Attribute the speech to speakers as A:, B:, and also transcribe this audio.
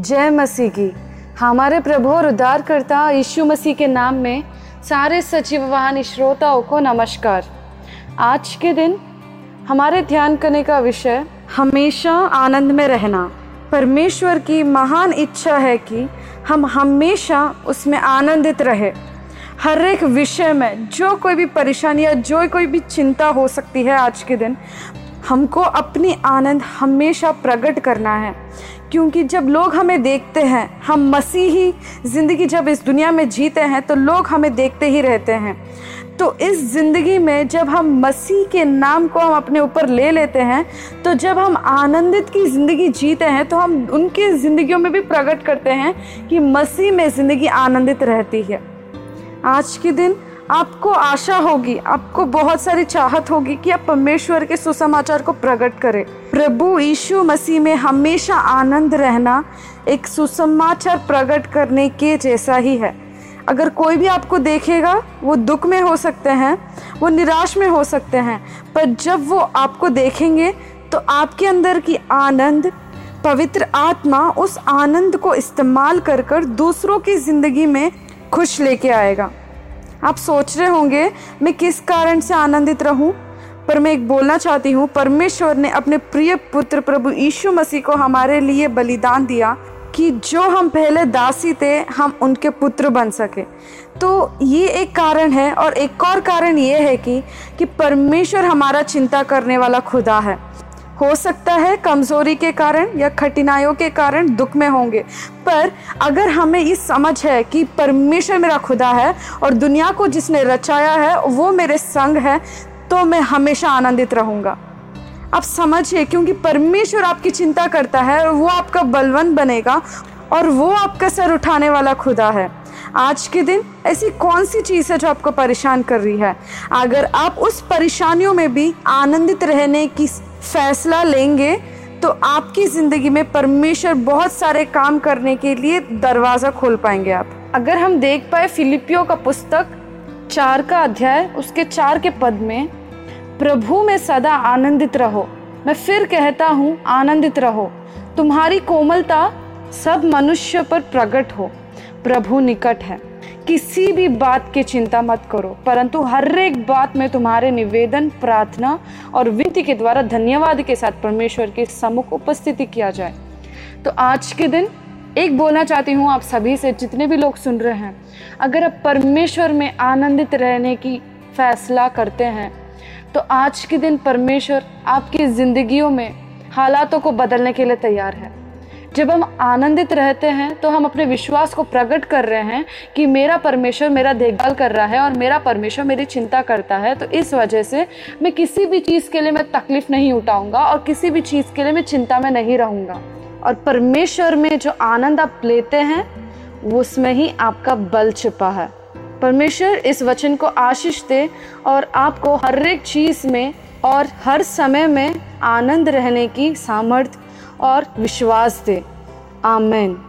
A: जय मसीह की। हमारे प्रभु और उद्धारकर्ता यीशु मसीह के नाम में सारे सचिववाहन श्रोताओं को नमस्कार। आज के दिन हमारे ध्यान करने का विषय, हमेशा आनंद में रहना। परमेश्वर की महान इच्छा है कि हम हमेशा उसमें आनंदित रहे। हर एक विषय में जो कोई भी परेशानी या जो कोई भी चिंता हो सकती है आज के दिन हमको अपनी आनंद हमेशा प्रकट करना है। क्योंकि जब लोग हमें देखते हैं, हम मसीही ज़िंदगी जब इस दुनिया में जीते हैं तो लोग हमें देखते ही रहते हैं। तो इस ज़िंदगी में जब हम मसीह के नाम को हम अपने ऊपर ले लेते हैं तो जब हम आनंदित की ज़िंदगी जीते हैं तो हम उनकी ज़िंदगियों में भी प्रकट करते हैं कि मसीह में ज़िंदगी आनंदित रहती है। आज के दिन आपको आशा होगी, आपको बहुत सारी चाहत होगी कि आप परमेश्वर के सुसमाचार को प्रकट करें। प्रभु यीशु मसीह में हमेशा आनंद रहना एक सुसमाचार प्रकट करने के जैसा ही है। अगर कोई भी आपको देखेगा, वो दुख में हो सकते हैं, वो निराश में हो सकते हैं, पर जब वो आपको देखेंगे तो आपके अंदर की आनंद, पवित्र आत्मा उस आनंद को इस्तेमाल कर कर दूसरों की ज़िंदगी में खुश लेके आएगा। आप सोच रहे होंगे, मैं किस कारण से आनंदित रहूँ? पर मैं एक बोलना चाहती हूँ, परमेश्वर ने अपने प्रिय पुत्र प्रभु यीशु मसीह को हमारे लिए बलिदान दिया कि जो हम पहले दासी थे, हम उनके पुत्र बन सके। तो ये एक कारण है और एक और कारण ये है कि कि परमेश्वर हमारा चिंता करने वाला खुदा है। हो सकता है कमज़ोरी के कारण या कठिनाइयों के कारण दुख में होंगे। पर अगर हमें ये समझ है कि परमेश्वर मेरा खुदा है और दुनिया को जिसने रचाया है, वो मेरे संग है तो मैं हमेशा आनंदित रहूँगा। आप समझिए, क्योंकि परमेश्वर आपकी चिंता करता है और वो आपका बलवंत बनेगा और वो आपका सर उठाने वाला खुदा है। आज के दिन ऐसी कौन सी चीज़ है जो आपको परेशान कर रही है? अगर आप उस परेशानियों में भी आनंदित रहने की फैसला लेंगे तो आपकी ज़िंदगी में परमेश्वर बहुत सारे काम करने के लिए दरवाज़ा खोल पाएँगे आप। अगर हम देख पाए फिलिपियो का पुस्तक, चार का अध्याय, उसके चार के पद में, प्रभु में सदा आनंदित रहो। मैं फिर कहता हूँ, आनंदित रहो। तुम्हारी कोमलता सब मनुष्य पर प्रकट हो। प्रभु निकट है। किसी भी बात की चिंता मत करो, परंतु हर एक बात में तुम्हारे निवेदन, प्रार्थना और विनती के द्वारा धन्यवाद के साथ परमेश्वर के सम्मुख उपस्थिति किया जाए। तो आज के दिन एक बोलना चाहती हूँ आप सभी से, जितने भी लोग सुन रहे हैं, अगर आप परमेश्वर में आनंदित रहने की फैसला करते हैं तो आज के दिन परमेश्वर आपकी ज़िंदगियों में हालातों को बदलने के लिए तैयार है। जब हम आनंदित रहते हैं तो हम अपने विश्वास को प्रकट कर रहे हैं कि मेरा परमेश्वर मेरा देखभाल कर रहा है और मेरा परमेश्वर मेरी चिंता करता है। तो इस वजह से मैं किसी भी चीज़ के लिए मैं तकलीफ़ नहीं उठाऊँगा और किसी भी चीज़ के लिए मैं चिंता में नहीं रहूँगा। और परमेश्वर में जो आनंद आप लेते हैं, उसमें ही आपका बल छिपा है। परमेश्वर इस वचन को आशीष दे और आपको हर एक चीज़ में और हर समय में आनंद रहने की सामर्थ्य और विश्वास दे। आमेन।